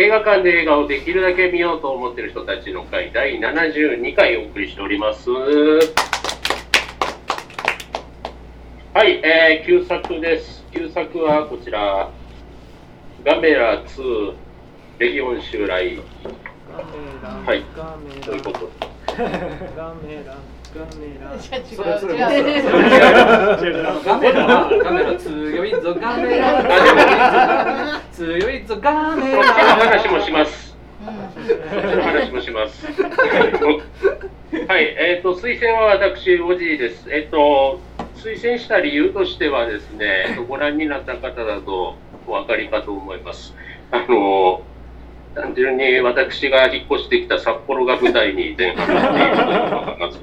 映画館で映画をできるだけ見ようと思っている人たちの会第72回お送りしております。はい、えー、旧作です。旧作はこちら、ガメラ2、レギオン襲来。はいということで。ガメラガメラ違う違うそれそれ違うそれ違うガメラはガメラ強いぞガメラ強いぞ話もします。話もします。はい、えっ、と、推薦は私、おじいです。えっ、と、推薦した理由としてはですね、えっとご覧になった方だとお分かりかと思います。あの、単純に私が引っ越してきた札幌が舞台に前半なっているというのがまず。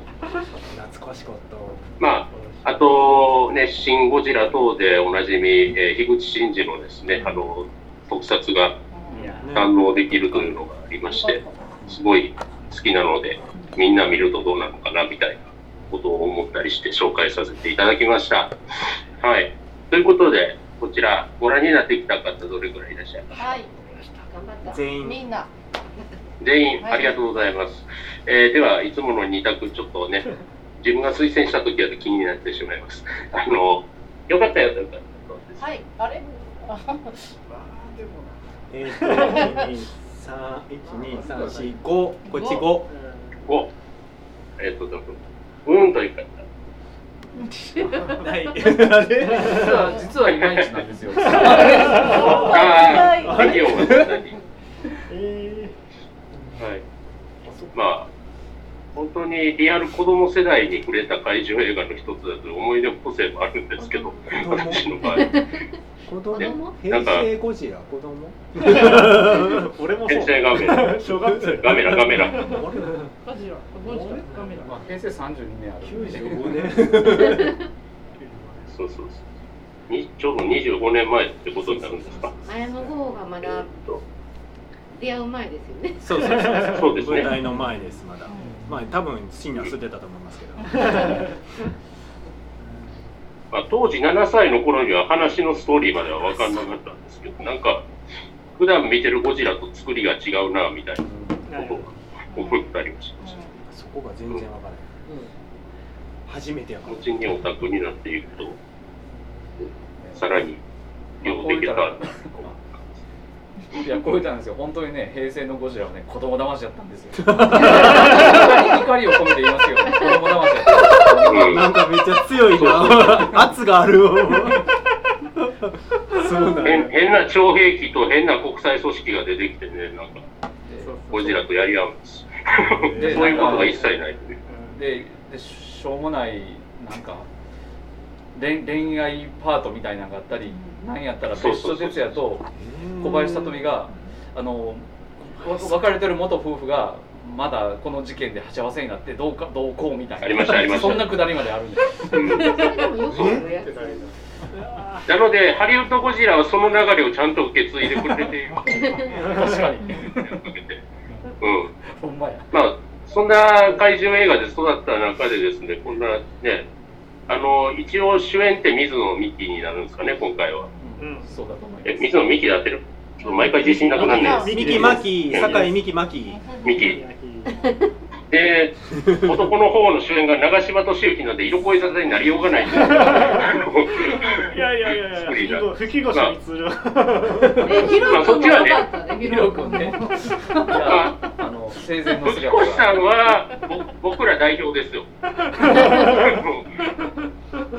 しかったまあ、あと、ね、シン・ゴジラ等でおなじみ、えー樋口真嗣のですね、あの、特撮が堪能できるというのがありまして、すごい好きなので、みんな見るとどうなのかなみたいなことを思ったりして紹介させていただきました。はい。ということで、こちら、ご覧になってきた方、どれくらいいらっしゃいます？はい。頑張った。全員。みんな。全員、はい。ありがとうございます。えーでは、いつもの2択、ちょっとね、自分が推薦した時は気になってしまいます。あの、よかったよ、よかった。はいあれえーと1231234こっち5 5。えっ、と、多分、うんという方。はい。実は実はいまいちなんですよ。ああ、はい。まあ、本当にリアル子供世代に触れた怪獣映画の一つだという思い出補正もあるんですけど、私の場合。ー 子供？供平成ゴジラ子供？俺もそう。天才ガメラ、小学生ガメラ、ガメラ。ゴジラゴジラカメラまあ平成32年ある。んで95年。そうそうそう。にちょうど25年前ってことになるんですか？綾野剛がまえだ出会う前ですよね。そうそうそうそう。ですね。舞台の前ですまだまあ多分シーンは吸ってたと思いますけど。まあ、当時7歳の頃には話のストーリーまでは分かんなかったんですけど、なんか、普段見てるゴジラと作りが違うな、みたいな。ことを思ったりもしました。そこが全然わからない。初めてやから。後にオタクになっていくと、さらに、ようできたな。いやこう言ったんですよ。本当にね平成のゴジラはね子供騙しだったんですよ。怒りを込めて言いますよ。子供騙しだった。うん。なんかめっちゃ強いな。圧がある。そう変や変な徴兵器と変な国際組織が出てきてね、なんか、ゴジラとやり合うんです。でそういうことが一切ないね。ででしょうもないなんか恋恋愛パートみたいなのがあったりなんやったら別所哲也と小林聡美があのわ別れてる元夫婦がまだこの事件で鉢合わせになってどうかどうこうみたいな。ありましたありました。そんなくだりまであるんですうん。なので、ハリウッドゴジラはその流れをちゃんと受け継いでくれている。確かに。うん。ほんまや。まあ、そんな怪獣映画で育った中でですね、こんなね、あの、一応主演って水野美紀になるんですかね、今回は。うん。そうだと思いえ、ます。水野美紀で合ってる。毎回自信なくなんねんミキマキ酒井ミキマキミキ。で、男の方の主演が長嶋敏之なんで、色恋沙汰になりようがないんですよ。いやいやいやいやスクリーンが吹越光鶴えヒロまあそっちはねヒロ君ねあの生前の吹姿越さんがはぼ僕ら代表ですよ。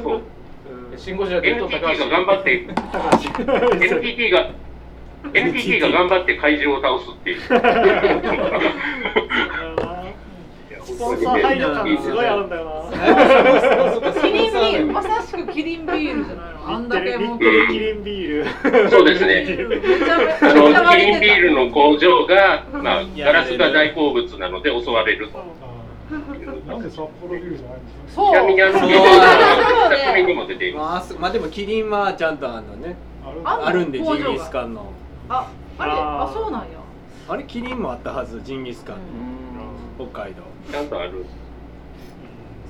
そ う。シン・ゴジラ NTT が頑張って、NTT が、NTT が頑張って怪獣を倒すっていう。スポンサー配慮感すごいあるんだよな。キリンビールまさしくキリンビールじゃないの？あんだけもう日テレキリンビールそうですね。あの、ゃキリンビールのの工場が、まあ、ガラスが大好物なので襲われると。なんで札幌ビールじゃないんですそう。ちなみにあの、そう作品にも出ていままあすまあでもキリンはちゃんとあのねかああるんでジンギスカンの。ああれ？あそうなんや。あれ？キリンもあったはずジンギスカン北海道。す。ちゃんとある。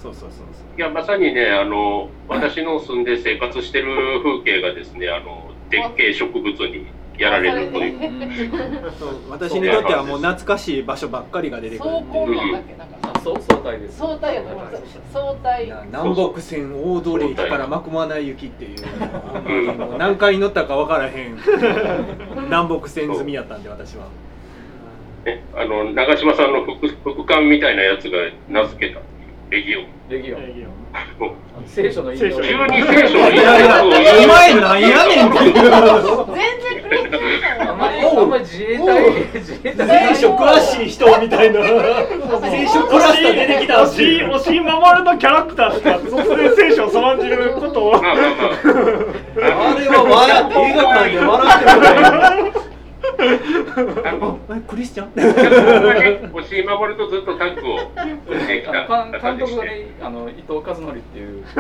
そうそうそういや、まさにね、あの、私の住んで生活してる風景がですね、あの、絶景植物にやられるという。そう私にとってはもう懐かしい場所ばっかりが出てくる。総っていう。合なんだっけなんかあそう。相対です相対やと思うんですよ相対な南北線大通駅から真駒内行きっていう。何回乗ったか分からへん。南北線済みやったんで私はね、あの長嶋さんの副副官みたいなやつが名付けた。レギオン。レギオン。えー聖書の引用聖書急に聖書のいやいや言お前なんやねんっていう全然クリスチャンあんまりあんまり自衛隊自衛隊。聖書詳しい人みたいな聖書クラスター出てきた押し押し守るのキャラクターしかそれ聖書をそらんじることを。まあれは笑って映画館で笑ってくれあのえ クリスチャン？押井守とずっとタッグを監。督がねあの伊藤和則っていう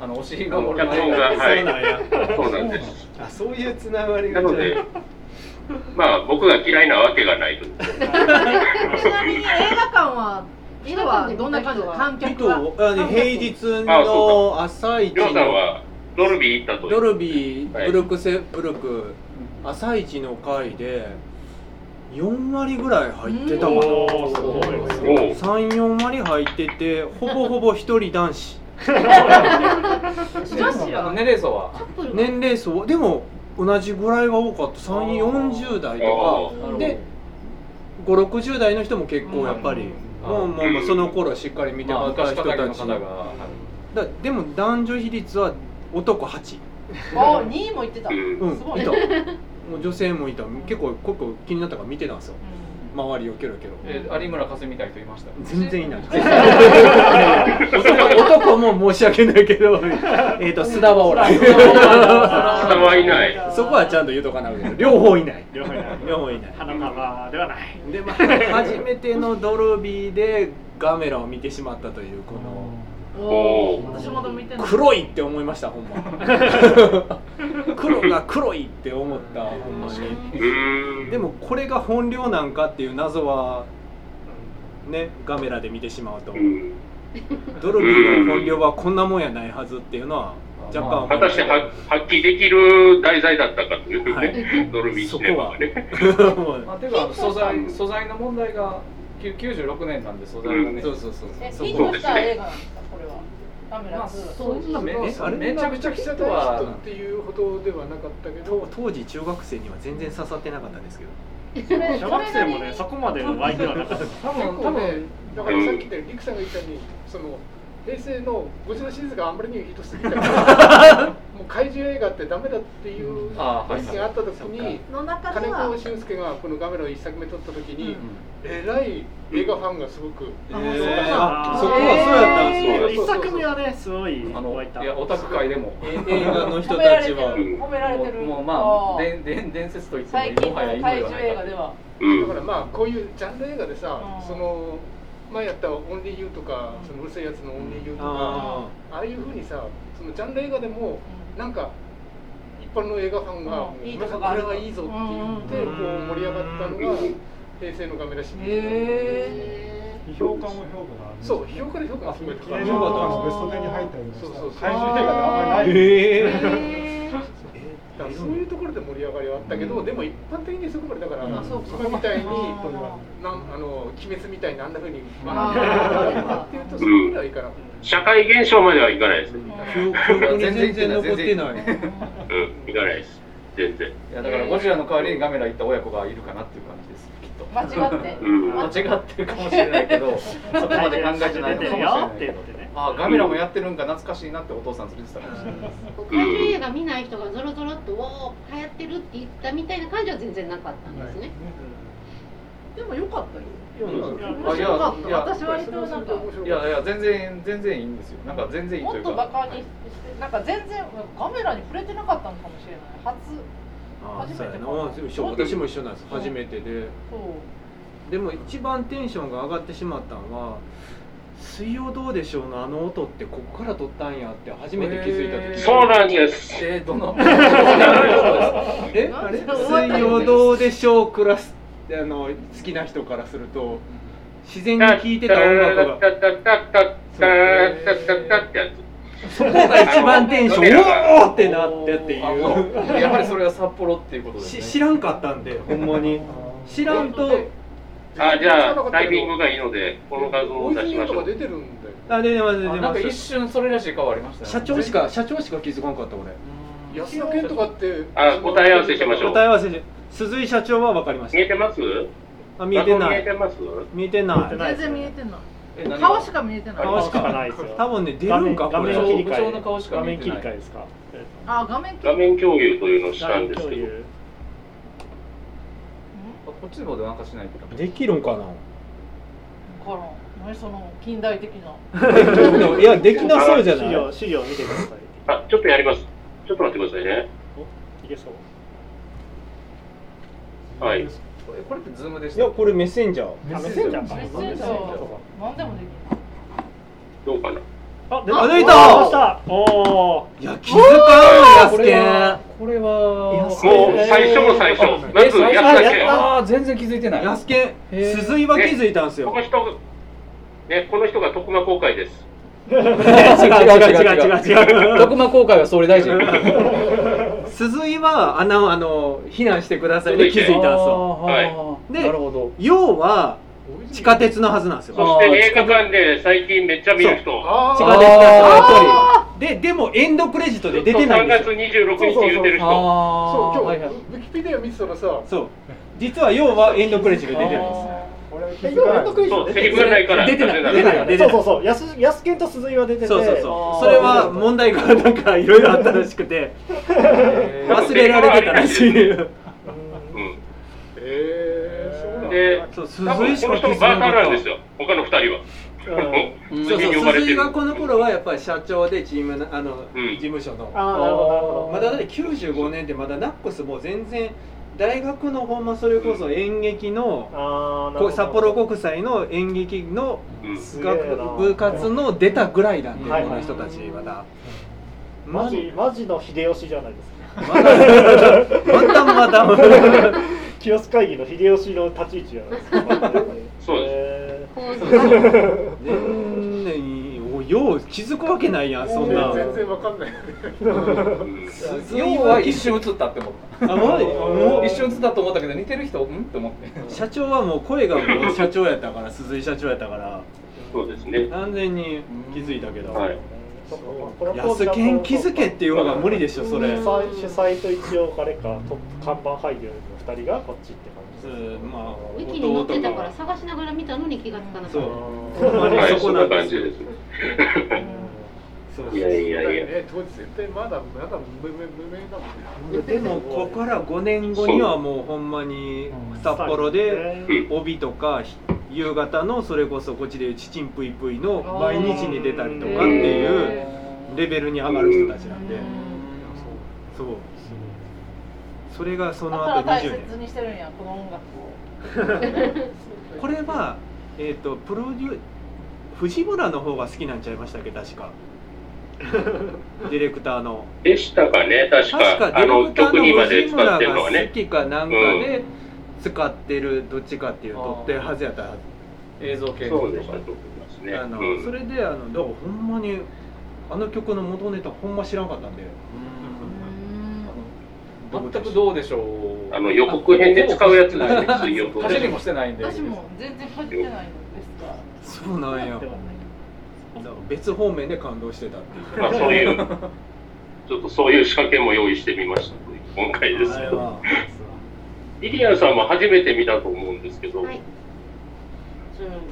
あの押井守の脚本がはい。そうなんや。そうなんです。あそういうつながりが。なので、まあ僕が嫌いなわけがないと。ちなみに映画館は人はどんな感じ？観客平日の朝一のはドルビー行ったと。ドルビーはい。ブルクセブルク朝一の回で4割ぐらい入ってたかな。おーすごいおう34割入っててほぼほぼ一人男子。年齢層は？年齢層でも同じぐらいが多かった。340代とあかで560代の人も結構やっぱり、うん。もうもうもうその頃しっかり見てまあはった昔人たちかたぎの方が。だでも男女比率は男8あ2位も行ってた。うん。うんすごいいたもう女性もいた。結構結構気になったから見てたんですよ。周りをキョロキョロ。えー有村架純みたいな人いました？全然いない。男 男も申し訳ないけど。えっと須田はおらん。下はいない。そこはちゃんと言うとかなけど。両方いない。両方いない。両方いない。花束ではない。でまあ初めてのドルビーでガメラを見てしまったというこの黒いって思いましたほんま。黒が黒いって思ったほんまに。でもこれが本領なんかっていう謎はねガメラで見てしまうと。うん。ドルビーの本領はこんなもんやないはずっていうのは若干果たして発揮できる題材だったかというね、はい。ドルビーシネマがね。まあ、ていうか素材素材の問題が96年なんで素材がね、そうそうそう。えそうヒットした映画なんですかこれは。まあ2そんなめえあれめちゃくちゃヒット大ヒッはトっていうほどではなかったけどと当時中学生には全然刺さってなかったですけど。小学生もねそこまでのワイではなかった。多分多分。だからさっき言ったようにリクさんが言ったようにその平成の五時のシリーズがあんまりにヒットすぎたからもう怪獣映画ってダメだっていう意見があった時に金は子俊介がこのガメラを一作目撮った時に、うんえらい映画ファンがすごく、あえそうなんだあそこはそうやったんですよ。え一作目はねすごいあの湧いやオタク界でも。え映画の人たちは。褒められてるもうもうまあ伝伝伝説と言ってももはや怪獣映画では。うんだからまあこういうジャンル映画でさ、うん。その前やった「オンリーユー」とか「そのうるさいやつのオンリーユー」とか、あああいうふうにさそのジャンル映画でもなんか一般の映画ファンがうん。いい「ことこがあるれはいいぞ」って言ってうん。こう盛り上がったのが平成のガメラシリーズへ批評家も評価があるそう評価で評価がすごい高い。映画のベスト10に入ったりもそうそうそう。した怪獣映画であんまりないえへだからそういうところで盛り上がりはあったけど、でも一般的にそこまでだから、うん。あそうか。今みたいにあなんあの鬼滅みたいにあんなふうにあー。っていうとそこまではいかなかっ社会現象まではいかないです。ね。全然残ってない。うん、いかないです。全然。いやだからゴジラの代わりにガメラ行った親子がいるかなっていう感じです。きっと。間違って。うん。間違ってるかもしれないけど そこまで考えてないのかもしれないけどああガメラもやってるんか懐かしいなってお父さん連れてたかもしれない怪獣映画見ない人がゾロゾロっと「おー流行ってる」って言ったみたいな感じは全然なかったんですね。でもよかったよ。あいや面白かった。いや私割となんかいやいや全然全然いいんですよ。なんか全然いいというもっとバかカにしてなんか全然カメラに触れてなかったのかもしれない。初あ初めてか私も一緒なんです初めてで。そう。でも一番テンションが上がってしまったのは「水曜どうでしょうのあの音ってここから撮ったんやって初めて気づいた時、えー、そうなんです。えー、どの？え？あれ？水曜どうでしょうクラスあの好きな人からすると自然に聴いてた音楽が。そこが一番テンションおおってなってっていう。やっぱりそれは札幌っていうことで、ね、知らんかったんでほんまに。知らんとあ、じゃあ、タイミングがいいので、この画像を出しましょう。出てるんだよ。あ出てます出てあなんか一ます瞬それらしい顔ありましたね。社長しか社長しか気づかんかった俺。安田健とかってあ答え合わせしましょう。答え合わせで鈴井社長は分かりました見えてます？あ見えてな画像見えいてます？見えてない。全然見えてない顔しか見えてない。顔しかないですよ。多分ね出るんか画これ。面切り替え。部長の顔しか画面見えてない。切り替えですか？あ画面画面共有というのをしたんですけど。あこっちの方でなんかしないとできるんかな？からん。何その近代的な。いや できなそうじゃない。資料資料見てください。あ、ちょっとやります。ちょっと待ってくださいね。おいけそう。はい。これこれってズームでしいたやこれメッセンジャー。あメッセンジャーか。メッセンジャー。何でもできる。どうかな？ああ出た。おおいや気づかんこやすけんれはこれは安もう最初の最初。まずえ安田健。ああ全然気づいてない。やすけ鈴井は気づいたんすよ。この人、ね、この人が徳間公開です。違う違う違う違う。違 う徳間公開は総理大臣。鈴井はあのあの避難してくださいで気づいたんすよ。はい。でなるほど。要は地下鉄のはずなんですよ。そして映画館で最近めっちゃ見る人。あ地下鉄ですよやっぱり。ででもエンドクレジットで出てないんですよ。3月26日言ってる人。そう今日、はいはい。ウィキペディア見てたらさ。そう。実は要はエンドクレジットで出てるんですえ要はエンドクレジッそう、ト出てセリフがないから。出てない。出出てない。出てない。そうそうそう。安安健と鈴井は出てて。そうそうそう。それは問題がなんかいろいろあったらしくて。忘れられてたらしいうん。えー、そうなんだで、そう鈴多分この人バーターなんですよ。他の二人は。うん。そうそう呼ばれてる。鈴井がこの頃はやっぱり社長でチームなあの、うん。事務所の。ああなるほどなるほど。まだだって95年ってまだナックスも全然大学のほんまそれこそ演劇の、あーなるほど。こ札幌国際の演劇のうん。部活の出たぐらいなんで、はいこの人たちまだ。マジマジの秀吉じゃないですか。まだまだまだ清須会議の秀吉の立ち位置です。そうです。よう気づくわけないやんそんな。全然わかんない。要は一瞬映ったって思った。あ？一瞬映ったと思ったけど似てる人うんって思って。社長はもう声がもう社長やったから鈴井社長やったから。そうですね。完全に気づいたけど。はい。安健気づけっていうのが無理でしょそれ主催と一応あれか看板配慮2人がこっちって感じです、まあ、ウィキに載ってたから探しながら見たのに気がつかなかった。そう。はいそんな感じです。そうそういやいやいや、ね、当時絶対まだまだ無名無名だもんね。でもここから5年後にはもうほんまに札幌で帯とか夕方のそれこそこっちでいうちちんぷいぷいの毎日に出たりとかっていうレベルに上がる人たちなんで。そう。それがその後だから大20切年。にしてるんやこの音楽を。これはえっ、とプロデュ藤村の方が好きなんちゃいましたっけ？確か。ディレクターの。でしたかね、確確かか。あの、ディレクター曲にまでの藤村使ってるのが好はね。きかなんかで使ってるどっちかっていうとってるはずやったはず映像系そうでしたと思いますね。あの、うん。それであのだからほんまにあの曲の元ネタほんま知らんかったんで全くどうでしょう。あの予告編で使うやつですね水曜どうでしょう走りもしてないんで。私も全然かじってないのですがそうなんや別方面で感動してたっていう。まあそういう、ちょっとそういう仕掛けも用意してみました今回ですけリリアンさんも初めて見たと思うんですけど、はい。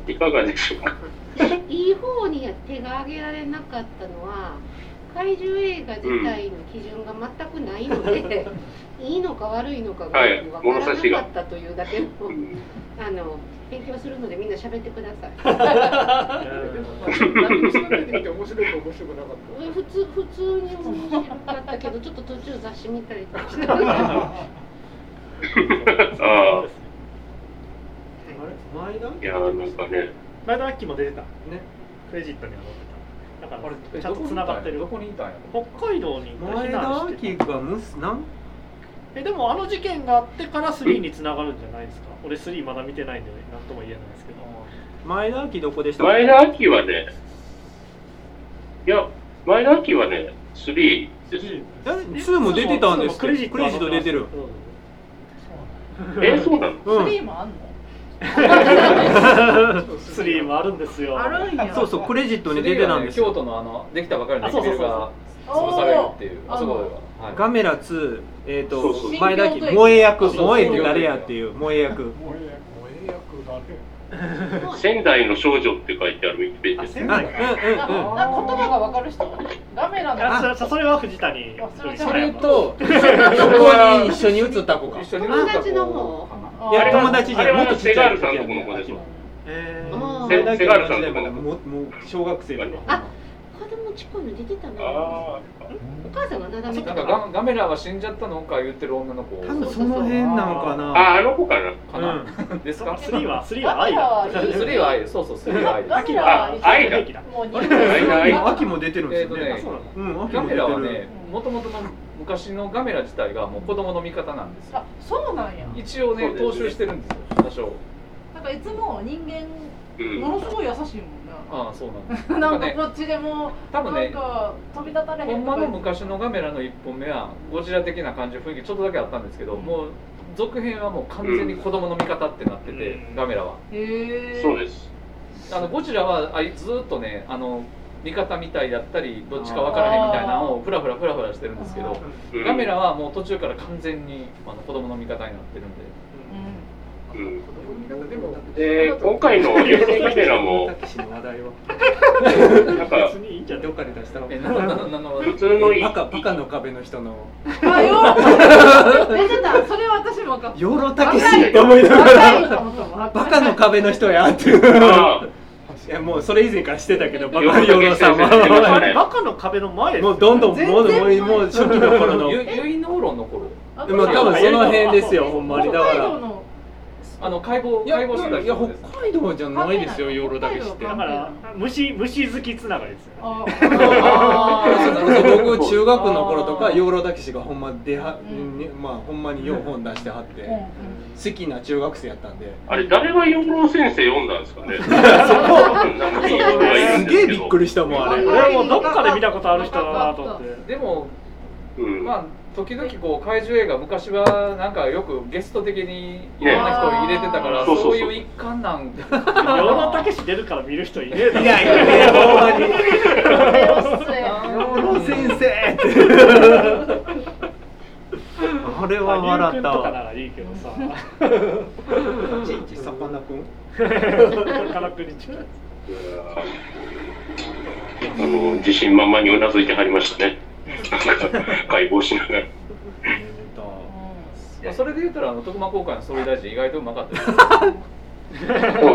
いかがでしょうか？いい方に手が挙げられなかったのは怪獣映画自体の基準が全くないので、いいのか悪いのかがはい。分からなかったというだけの、うんあの勉強するのでみんな喋ってください。でもまあ何も調べてみて面白いか面白くなかっ普通普通に面白かったけどちょっと途中雑誌見たりとかしながらああ、前田いやーなんかね、前田アッキーも出てたねクレジットにだかあれらちゃんと繋がってる。どこにいたんや？北海道に前田避難してた。明がむすなん？えでもあの事件があってから3に繋がるんじゃないですか？俺3まだ見てないんで何とも言えないですけど。前田明どこでした？っけ前田明はね、いや、前の秋はね、3です。え2も出てたんですクレジットクレジット出てる。えー、そうなの？うん。スリーもあんの？スリーもあるんですよ。あるんや。そうそうクレジットに出てたんですよ。京都のあのできたばかりのあそう駅ビルそう。そうが潰されるっていうあそこでは、はい、ガメラ2えっ、と前田明新京都駅萌え役。萌えって誰やっていう？萌え役。萌え役誰？仙台の少女って書いてあるウィキペディア言葉がわかる人ガメラのあそそれは藤谷。あそれそれとそこに一緒に写った子か。友達の方あいや友達じゃもっとちっちゃいセガールさんとこの子でしょえ前田明セガールさんの時代もうもう小学生とか。あ子供ちっこいの出てたな。あお母さんがなだめてたなんかガガメラは死んじゃったのか言ってる女の子。多分その辺なんかーな。あ、あの子かな。かな、ですか？スリーはスリーはガ愛だ。メラはいいスリーは愛。そうそうスリーは愛です。ガメラはあ愛。だ。もう二愛だ。愛。秋も出てるんですよね。えーとねあそうなの？うん秋ガメも出てる。ラはねもともとの昔のガメラ自体がもう子供の味方なんですよ。あそうなんや。一応ね踏襲してるんですよ多少。なんかいつも人間うん。ものすごい優しいもんね。ああそうなんです なんかねこっちでも多分ねなんか飛び立たれへんほんまの昔のガメラの1本目はゴジラ的な感じ雰囲気ちょっとだけあったんですけど、もう続編はもう完全に子供の味方ってなってて、うん。ガメラは。へえそうです。あのゴジラはあいずーっとねあの味方みたいだったりどっちか分からへんみたいなのをフラフラフラフラしてるんですけどうん。ガメラはもう途中から完全にあの子供の味方になってるんで。うん。でもで、今回のユースガメラも、たけしの話題はなんか別、にいいんじゃない？どっかで出したの普通のいいバカバカの壁の人の。あよ出てたそれは私も分かった養老たけしって思いながら。バカの壁の人やってあいやもうそれ以前からしてたけどバカ養老さんは。ねバカの壁の前ですよ。もうどんどんもう全もう然もう初期の頃のゆ結納論の頃。あでも多分その辺ですよほんまに。だか北海道ら。のあの解剖解剖してたいや北海道じゃないですよ養老たけしって。だから虫虫好きつながりですよ。ああー。それこそ僕中学の頃とか養老たけしがほんま出は、うん。ねまあほんまによう本出してはって、うん。うん好きな中学生やったんで。あれ、誰が養老先生読んだんですかね？す。げえびっくりしたもんあれ。うん俺もどっかで見たことある人だなと思って。でもうん。まあ時々こう怪獣映画昔はなんかよくゲスト的にいろんな人を入れてたから、ねそういう一環なんで養老たけし出るから見る人いねえだろいやいやいやほんまに。エロっすね養老先生って。あれは笑ったあ龍君とかなわらいいけどさ。ちいちさかなクンカラクに近いあの自信満々にうなずいてはりましたね。解剖しながら。いやそれで言ったらあの徳間公開の総理大臣意外とうまかったですあ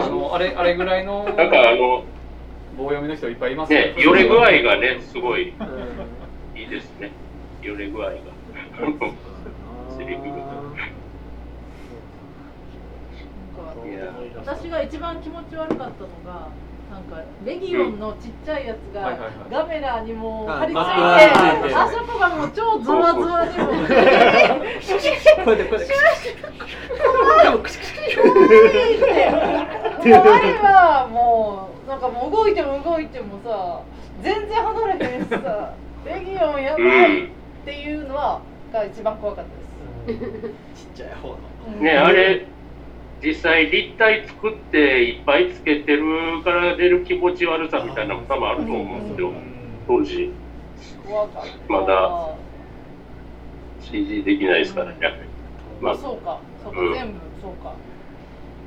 のあれあれぐらいのなんかあの、棒読みの人いっぱいいますよね、よれ具合がね、すごいいいですね。よれ具合が。セリフが。私が一番気持ち悪かったのがなんかレギオンのちっちゃいやつがガメラにも張り付いてあそこがもう超ゾワゾワにも。こうやってこうやってもうなんかもう動いても動いてもさ全然離れへんしさ。レギオンやばいっていうのはが一番怖かったです、ちっちゃい方の。うんね、あれ、実際立体作っていっぱいつけてるから出る気持ち悪さみたいなのも多分あると思うんですよ。当時、まだ。CG できないですからね。まあ、そうか。そうか、うん。全部そうか。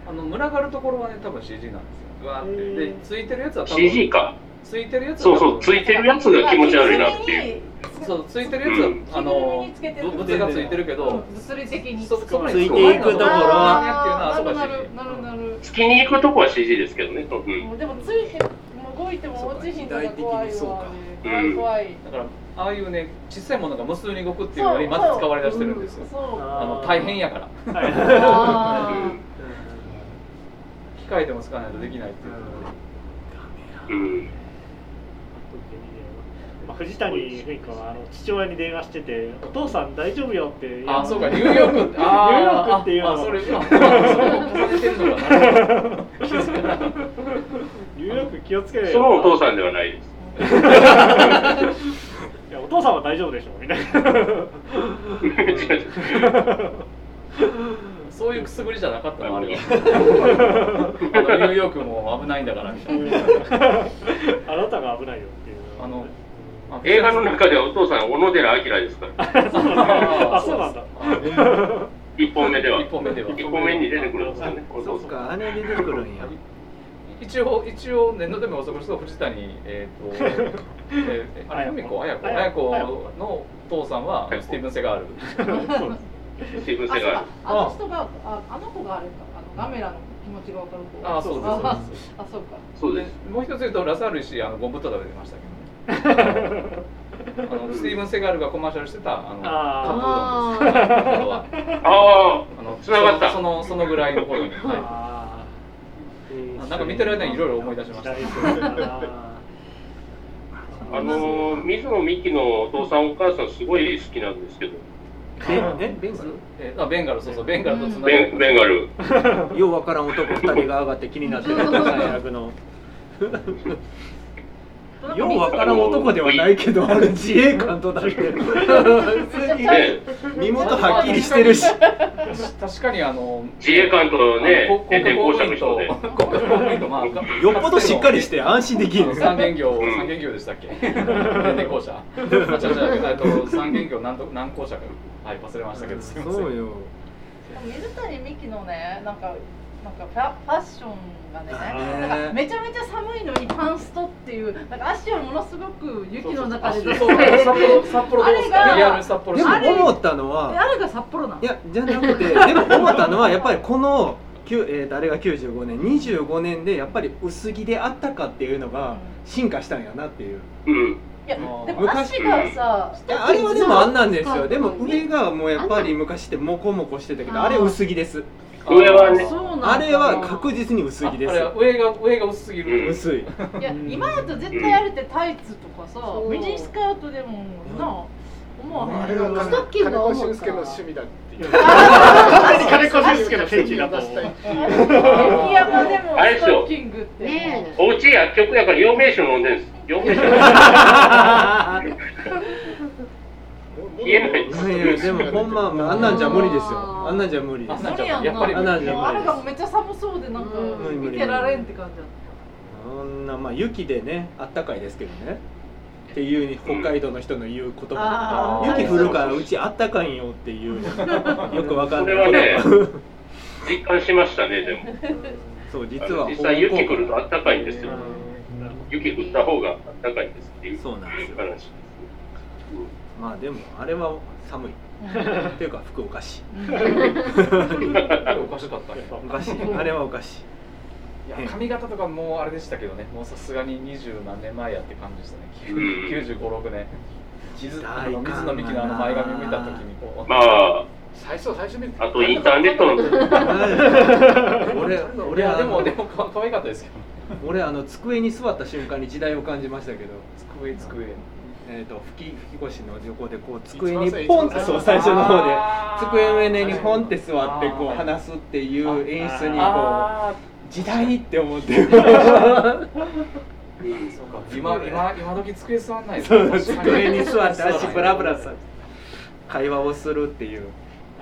あの群がるところはね多分 CG なんですよ。ぐわーって。でついてるやつは多分。CG か。ついてるやつそうそう、ついてるやつが気持ち悪いなっていう。そうついてるやつは、うん。あのぶ物がついてるけど、物理的にそそこについていくところはあーっていうのはあそこはなるなるなるなる突きに行くとこは CG ですけどね。うん。でもついて動いても落ちひんのが怖いわ。怖い。だからああいうね小さいものが無数に動くっていうのにまず使われ出してるんですよ。そう。そう。あの大変やから。はいあ機械でも使わないとできないっていう、うん。まあ、藤谷芙美子はあの父親に電話してて「お父さん大丈夫よ」ってあそうかニューヨークって あー。ニューヨークって いうのそれあそれを重ねてるのか。なニューヨーク気をつけろよそのお父さんではないです。いやお父さんは大丈夫でしょみたいな。そういうくすぐりじゃなかったのあれは。あのニューヨークも危ないんだからみたいな。あなたが危ないよっていう。あのあ映画の中ではお父さん小野寺明ですから。あそうなんだ。一本目では。一本目では。一本目に出てくるんですよねおそっ父さん。か姉出てくるんや。一応一応念のため補足すると藤谷えっ、と、えー、あれ綾子。久美子綾子。綾綾子子。の父さんはスティーブン・セガール。スティーブン・セガール。かあの人がああの子があれかあのガメラの気持ちがわかる子あそうです。そうです。あそうか。そうです。もう一つ言うとラサール石あのゴンブットダで出ましたけど。ねあのスティーブン・セガールがコマーシャルしてたあのあカップうどんですあのああの繋がった。そのそのぐらいの頃に、はあい、なんか見てる間にいろいろ思い出しました。あ あのー水野美紀のお父さんお母さんすごい好きなんですけど。ベえベンガル？えーあベンガルそうそうベンガルとつながベンベンガル。ようわからん男二人が上がって気になってる 役のようわからん男ではないけどあれ自衛官となってる普通にね身元はっきりしてるし確かにあの自衛官とね国家公務員とまあよっぽどしっかりして安心できる三元業、うん三元業でしたっけ？電電公社。三元業何と何公社か、はい忘れましたけど、すみません。そうよ水谷美紀のねなんかなんかファファッションがねへー。なんかめちゃめちゃ寒いのにパンストっていうなんか足をものすごく雪の中で出て幌札幌どうですか？あれがリアル札幌でも思ったのえはあれが札幌なのいやじゃなくて でも思ったのはやっぱりこのえーとあれが95年25年でやっぱり薄着であったかっていうのが進化したんやなっていう。うん。いやでも足がさあれはでもあんなんですよ。でもうん上がもうやっぱり昔ってモコモコしてたけどあれ薄着です上はね。あれは確実に薄着です。上が上が薄すぎる。うん。薄い。いや今だと絶対あれってタイツとかさそうミニスカートでもな思わへん。あれはストッキング金が重いから子俊介の趣味だって金子俊介の聖地だと思う出したい雪山でもストッキングって。ねおうち薬局やから陽明酒飲んでるんです。陽明酒冷えない。いやいやでもほんまあんなんじゃ無理ですよ。あんなんじゃ無理です。あんなんじゃ無理やっぱりあんなんじゃもうあれがめっちゃ寒そうでなんかうん見てられんって感じだっそんなまあ雪でねあったかいですけどね。っていう北海道の人の言う言葉。あー。雪降るからうちあったかいんよっていう。よくわかんそない。れはね実感しましたねでも。そう実は実際雪降るとあったかいんですよ。うん雪降った方があったかいんですっていうそうなんですよ。話です。ねまあでもあれは寒い。たっていうか福岡市おかしかったね。おかしい。あれはおかしい。いや髪型とかもうあれでしたけどね、もうさすがに二十何年前やって感じでしたね。うん。九十五六年。水あの水野美紀のあの前髪見た時にこう。まあ。最初最初見てあとインターネットの俺い俺あのやでもでもか可愛かったですけど。俺あの机に座った瞬間に時代を感じましたけど。机机。えー、と吹き吹き越しの横でこう机にポンってそう最初の方で机の上にポンって座ってこう話すっていう演出にこうあ時代って思って。そうか。今今今時机座んない机に座って足ブラブラさ会話をするっていう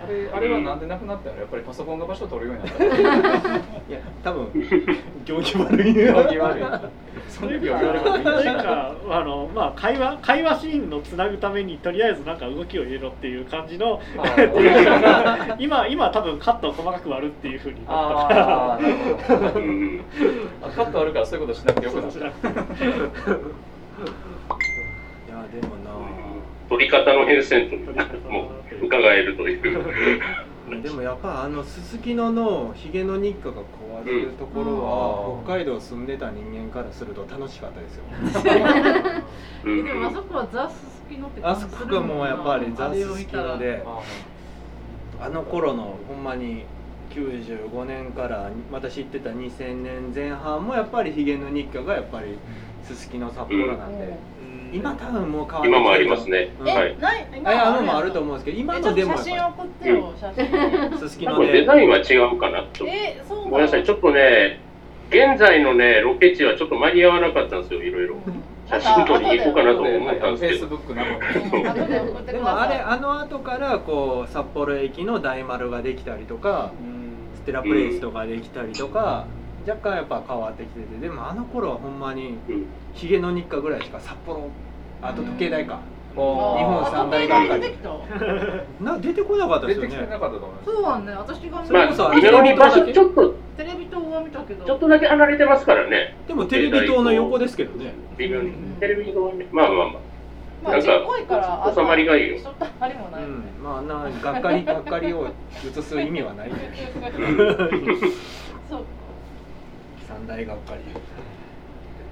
あれあれはなんでなくなったの？やっぱりパソコンが場所取るようになった いや多分 行儀悪い。行儀悪い。それ行儀悪い。なんかあのまあ会話会話シーンのつなぐためにとりあえずなんか動きを入れろっていう感じの今今多分カットを細かく割るっていうふうになった。からカットあるからそういうことしなくてよくなった。いやでもな取り方の変遷というかもう伺えるという。でもやっぱあのすすきののひげの日課が壊れるところは、うん。北海道住んでた人間からすると楽しかったですよ。うん。でもあそこはザ・ススキノってあそこがもうやっぱりザ・ススキノでああの頃のほんまに95年から私行ってた2000年前半もやっぱりひげの日課がやっぱりすすきの札幌なんで、今多分もう変わってきてる今もありますね。うん。はい。えないあいやあのもあると思うんですけど今のでも写真送ってよ写真。すすき多のデザインは違うかなと。えそうごめんなさいちょっとね現在のねロケ地はちょっと間に合わなかったんですよいろいろ。写真撮りに行こうかなとで思ったんフですけど。ェイスブックなのうん後でもあれあの後からこう札幌駅の大丸ができたりとかステラプレイスとかできたりとか、若干やっぱ変わってきててでもあの頃はほんまにうん。ヒゲの日課ぐらいしか札幌あと時計台か。日本三大学会出てきた。な出てこなかったで出すよね。てきてなかったと思います。そうはね私が見それこそまあちょっとテレビ塔は見たけど。ちょっとだけ離れてますからね。でもテレビ塔の横ですけどね。微妙に。テレビ塔はねまあまあまあ。まあなんかちっこいから収まりがいいよ。そんなん。まあながっかりがっかりを移す意味はないね。そう三大がっかり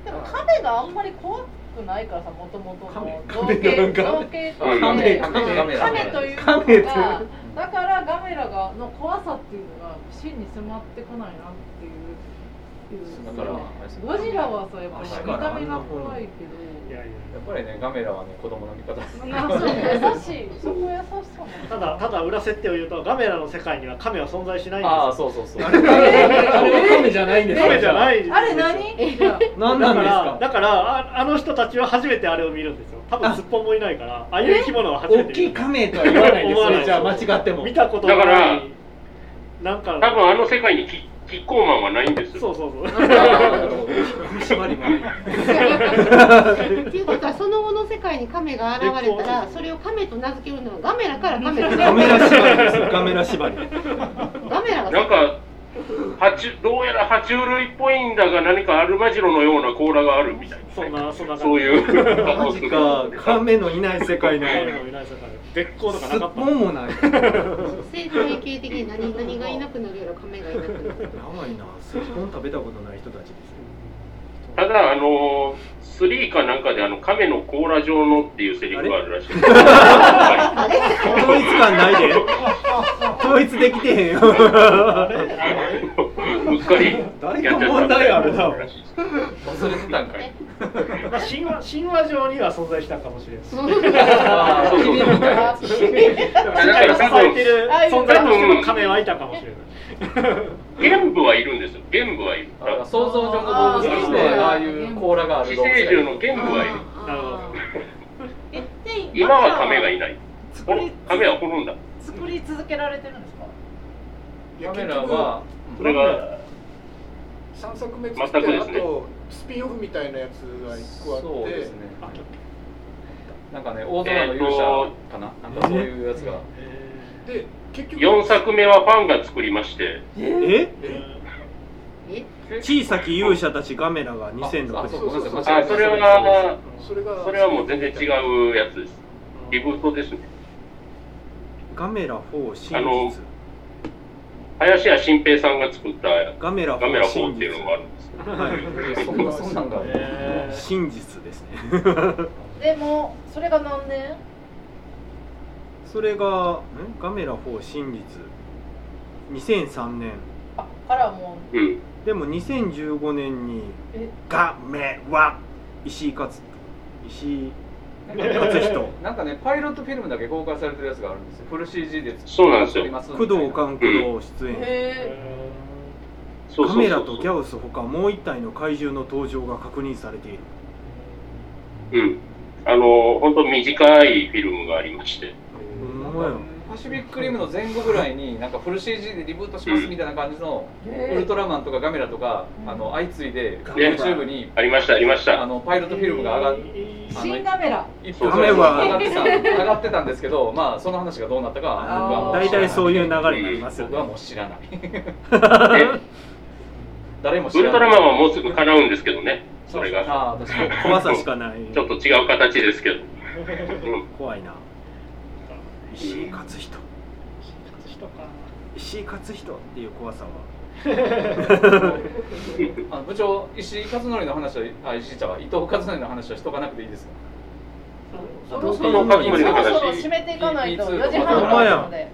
でも亀があんまり怖くないからさもともとの。亀造形造形と亀亀亀。亀というのがだからガメラがの怖さっていうのが真に迫ってこないなっていういうだからゴジラはさやっぱり確見た目が怖いけどいやっぱりねガメラはね子供の味方。なそう優しいそこ優しさもただただ裏設定を言うとガメラの世界には亀は存在しないんですああよそうそうそうあれじゃないんですか亀じゃないあれ何何なんですだかだからああの人たちは初めてあれを見るんですよ。多分すっぽんもいないからああいう生き物は初めて大きい亀とは言わないです思わないそれじゃあ間違っても見たことがだからないなんか多分あの世界にキキッコーマンはないんですよ。そうそうそう。縛りもないっていうことはその後の世界に亀が現れたらそれを亀と名付けるのはガメラから亀がカメラ縛りです。カメラ縛り。ガメラがなんか爬虫どうやら爬虫類っぽいんだが何かアルマジロのような甲羅があるみたいそんなそんなそういう。マジか。亀のいない世界な亀ののいない世界。絶好とかなかった。ぽんもない。や生態系的に何何がいなくなるやろ亀がいなくなる。ばいな。すっぽん食べたことない人たちです。よただあの3かなんかであの亀の甲羅状のっていうセリフがあるらしい。統一感ないで。統一できてへんよ。うっかり誰が問題あるならしいです忘れてたんかい。まあ神話神話上には存在したかもしれないですああそう。そうそう世界を支えてる存在としての亀はいたかもしれない玄武はいるんですよ。玄武はいる。想像上の動物としてああいう甲羅がある寄生獣の玄武はいる。今は亀がいない。亀は滅んだ。作り続けられてるんですか？カメラはそれが3作目作って全くですね。あとスピンオフみたいなやつが1個あって。そうですね。なんかね大空の勇者かな？なんかそういうやつがで結局。4作目はファンが作りまして。え？え？小さき勇者たちガメラが2006あそうごめんなさい年あそれはそれがそれはもう全然違うやつです。リブートですね。ガメラ4真あの実林家新平さんが作ったガメラガメラ4 4真実。っていうのがあるんですはい。そんなそんなんがえー真実ですね。でもそれが何年？それがん？ガメラ4真実。2003年。あからもう。ん。でも2015年にガメラ石井勝石井勝人。なんかねパイロットフィルムだけ公開されてるやつがあるんですよ。フル CG でそうなんですよ。撮ります工藤官九郎出演。うそうそうそうカメラとギャウスほかもう一体の怪獣の登場が確認されている。うん。あの本当短いフィルムがありましてパシフィックリムの前後ぐらいになんかフル CG でリブートしますみたいな感じのウルトラマンとかガメラとかあの相次いで YouTube にありましたありました。あのパイロットフィルムが上がっ新カメラ。一歩上がってた上がってたんですけどまあその話がどうなったかは僕はもう大知らない体そういう流れになりますよ僕はねもう知らない。え？誰もウルト知らない。ラマンはもうすぐ叶うんですけどね。それが。怖さしかない。ちょっと違う形ですけど、うん、怖いな石井勝人人か。石井勝人っていう怖さは。あの部長石井和則の話はあ石井ちゃんは伊藤和則の話はしとかなくていいですか？そろそろ締めていかないといつ4時半からなので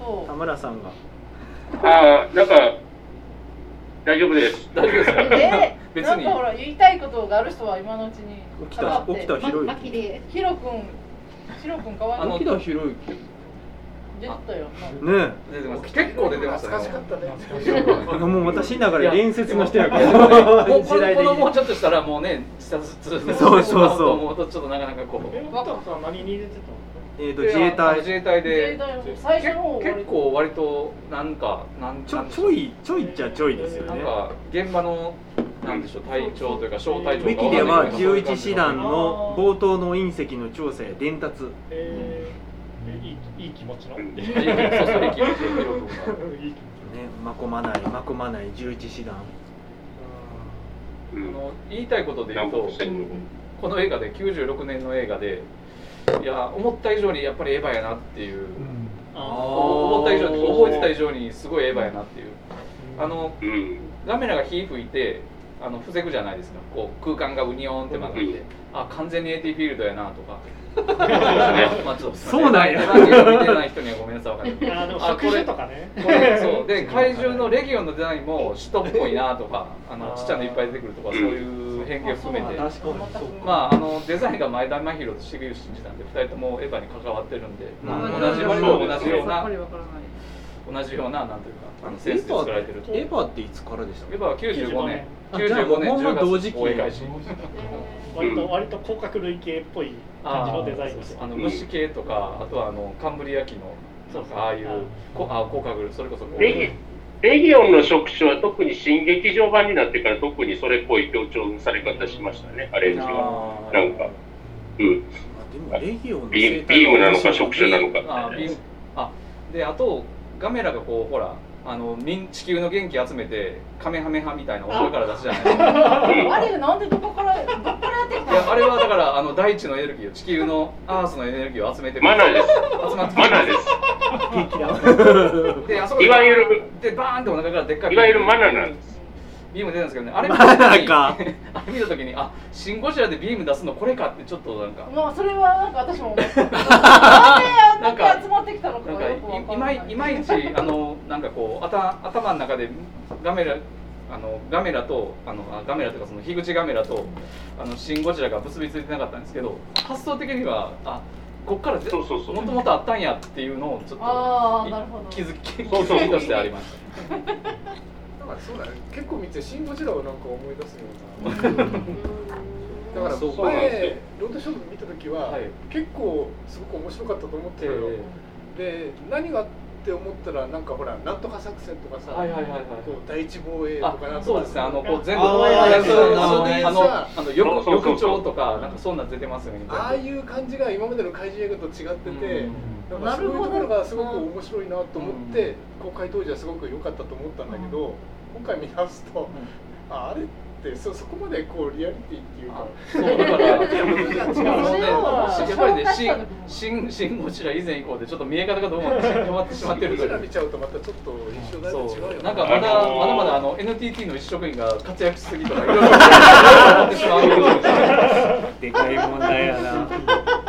そ田村さんが。ああなんか大丈夫です。大丈夫ですか？うで別に。なんかほら言いたいことがある人は今のうちに起きた起きたま広い巻きでヒロ君ヒロ君かわいい。あの起きた広い出てたよ。ね出てます。結構出てましたね。懐かしかったね。もう私ながら伝説の人やから。もうこのもう。にちょっとしたらもうね下ずつそうそうそう。と思うとちょっとなかなかこう。さん何に出てえーと自衛隊。自衛隊で。最初の方結構割となんかなんちょちょいちょいっちゃちょいですよね。なんか現場のなんでしょう隊長というか小隊長ウィキでは11師団の冒頭の隕石の調査や伝達。えー、いいいい気持ちの、うん。いいそうそう駅の記録がねまこまないまこまない11師団。言いたいことで言うとこの映画で96年の映画でいや思った以上にやっぱりエヴァやなっていう。思った以上に覚えてた以上にすごいエヴァやなっていう。あのうん。ガメラが火吹いてあの防ぐじゃないですかこう空間がウニョンって曲がって、うん。あ完全に AT フィールドやなとか。まあちょっとそうなんや。見てない人にはごめんなさいわかんないあでもあ職種とかね。これそう。で怪獣のレギオンのデザインも首都っぽいなとかあのちっちゃいのいっぱい出てくるとかそういう変化を含めて。確かにそうまああのデザインが前田真宏と重吉真二なんで2人ともエヴァに関わってるんで、同じ割と同じような同じようななんというかあのセエンスで作られてるヴァエヴァっていつからでした？エヴァは95年。あじゃあ95年ほんま10同時期割と割と広角類型っぽい感じのデザインですあの虫系とかあとはあのカンブリア紀のなんかああいうこあ広角それこそレギオンの触手は特に新劇場版になってから特にそれっぽい強調され方しましたね、アレンジが。あー。なんか、うん、ビームなのか触手なのかあであとガメラがこうほらあの民地球の元気集めてカメハメハみたいなおから出すじゃない。ですかあれなんでどこからどこからやってきたいやあれはだからあの大地のエネルギーを地球のアースのエネルギーを集めてマナーです。集まってマナーです。であそこでいわゆるでバーンってお腹からでっかいいわゆるマナーなんです。ビーム出たんですけどね。あれ見た時にーか。あれ見た時にあシン・ゴジラでビーム出すのこれかってちょっとなんか。まあそれはなんか私も思った。なんであんだけ集まってきたのかい。まいいまいちあのなんかこう頭頭の中でガメラあのガメラとあのあガメラというかその樋口ガメラとあのシン・ゴジラが結びついてなかったんですけど発想的にはあこっからぜそうそうそう。もともとあったんやっていうのをちょっとあーなるほど。気づき気そうそう。づきとしてありました。だからそうだね。結構見てシン・ゴジラをなんか思い出すような。だから前ロードショー見た時は、はい。結構すごく面白かったと思ってたよ、で何がって思ったらなんかほらなんとか作戦とかさ、はいはいはいはい。こう第一防衛とあかなんとかそうですね。あのこう全部あのあのさあの翼そうそうそう翼長とかなんかそんなん出てますよね。ああいう感じが今までの怪獣映画と違ってて、なんかそういうところがすごく面白いなと思って、公開当時はすごく良かったと思ったんだけど、今回見直すと、ああれ？ってそそこまでこうリアリティっていうか。そうだから、違うあのね、そうやっぱりね、そうシン、シン、シンゴジラ以前以降で、ちょっと見え方がどうも変わってしまってるゴジラ見。ちゃうとまたちょっと印象だいぶ違うよなんかまだ、まだまだ、あの NTT の一職員が活躍しすぎとか、いろいろ思ってしまう。でかい問題やなあ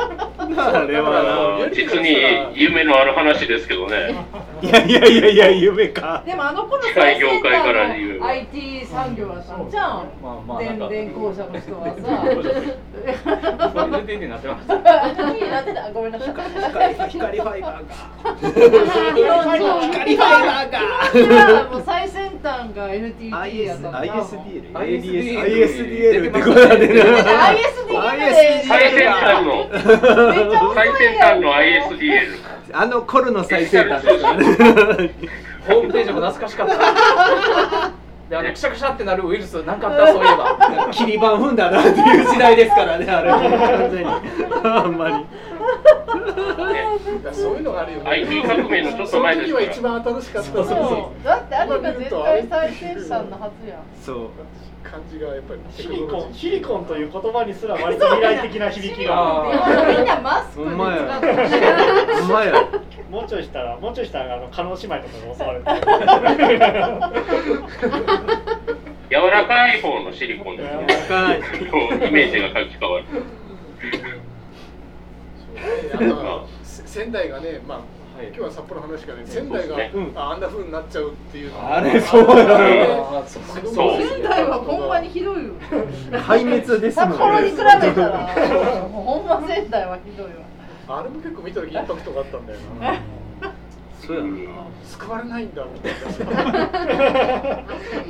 れはな。実に夢のある話ですけどね。いやいやいやいや夢か。でもあの頃機械業界から言う。最先端の IT 産業だったんじゃん、まあまあ。電電工者の人はさ。NTT になってました。なってたごめんなさい光光ファイバーが。光光ファイバーが。がもう最先端が NTT やった ISDL ISDL ISDL ってことだね。ISDL で最先端の、最い先端の ISDL。あの頃の最先端。ですホームページも懐かしかった。で、あのくしゃくしゃってなるウイルス、なんかあった、そういえば。切り板踏んだなっていう時代ですからねあれ。完全に。あんまりそういうのがあるよね。IT 革命のちょっと前ですからその時は一番新しかったそうそう。そうだってあれが絶対最先端のはずやん。そう。感じがやっぱりシリコンシリコンという言葉にすら割と未来的な響きが。あみんなマスクで使ってほんまや。もうちょいしたらもうちょいしたらあの加納姉妹とかに襲われて。柔らかい方のシリコンですね。イメージが書き換わる。あとはせ仙台がねまあはい。今日は札幌の話がね仙台がああんな風になっちゃうっていうのが。あれそうやあーそう。そう仙台はほんまにひどいよ。壊滅ですもん札幌に比べたら。もうほんま仙台はひどいわ。あれも結構見た時インパクトがあったんだよなそうやな。救われないんだみたいな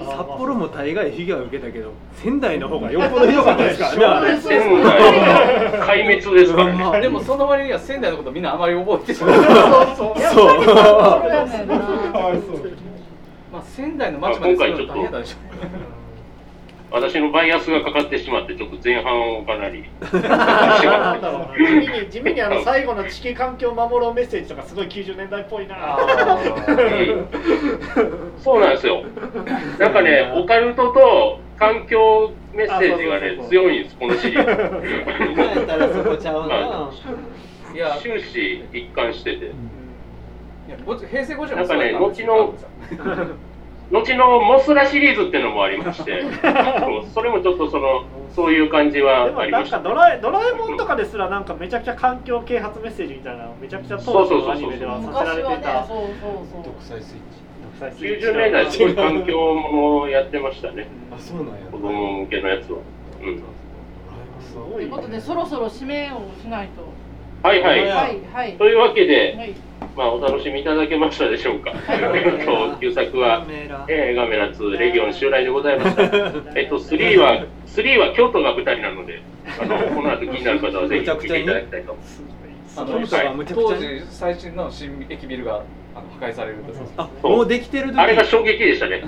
札幌も大概被害を受けたけど仙台の方がよっぽどひどかったですからね。仙台が壊滅ですからね。でもその割には仙台のことみんなあまり覚えてない。そう。そう。そう。やねんな。まあ仙台の街まで作るの大変だでしょ私のバイアスがかかってしまって、ちょっと前半をかなり。地味に地味にあの最後の地球環境を守ろうメッセージとかすごい90年代っぽいな。そうなんですよ。なんかね、オカルトと環境メッセージがね、強いんです、このシリーズ。終始一貫してて。いやご平成50なんかね、後の、後のモスラシリーズっていうのもありまして、それもちょっとその、そういう感じではありました、ドラえドラえもんとかですらなんかめちゃくちゃ環境啓発メッセージみたいなのめちゃくちゃ当時のアニメではさせられてたそうそうそう。独裁スイッチ独裁スイッチ90年代すごい環境もやってましたね、あそうなんや。子供向けのやつは。うん、すごいということでそろそろ指名をしないとはいはい。はいはい。というわけで、はい。まあ、お楽しみいただけましたでしょうか。えっと、旧作は、えー、ガメラ2レギオン襲来でございました。えっと、3は、3は京都が舞台なので、あの、この後気になる方はぜひ見ていただきたいと。あの当時最新の新駅ビルがあの破壊されるんですよあもうできてる時。あれが衝撃でしたね。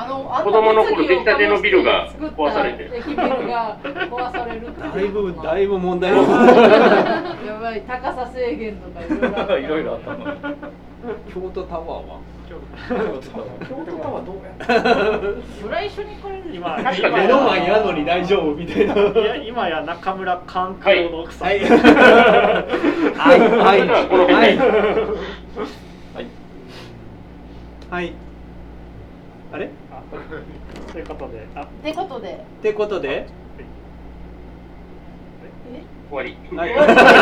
あのあんな子供の頃出来たてのビルが壊されて。駅ビルが壊されるだいぶだいぶぶ問題。やばい。高さ制限とかいろいろあった。いろいろあったの京都タワーは？京都タワーどうやそれは一緒に来れる今 確か今目の前やのに大丈夫みたいな。いや今や中村の奥さん、はい。はい。はい。はい。はい。はい。あれ？あということであってことで。ってことで。終わり。はい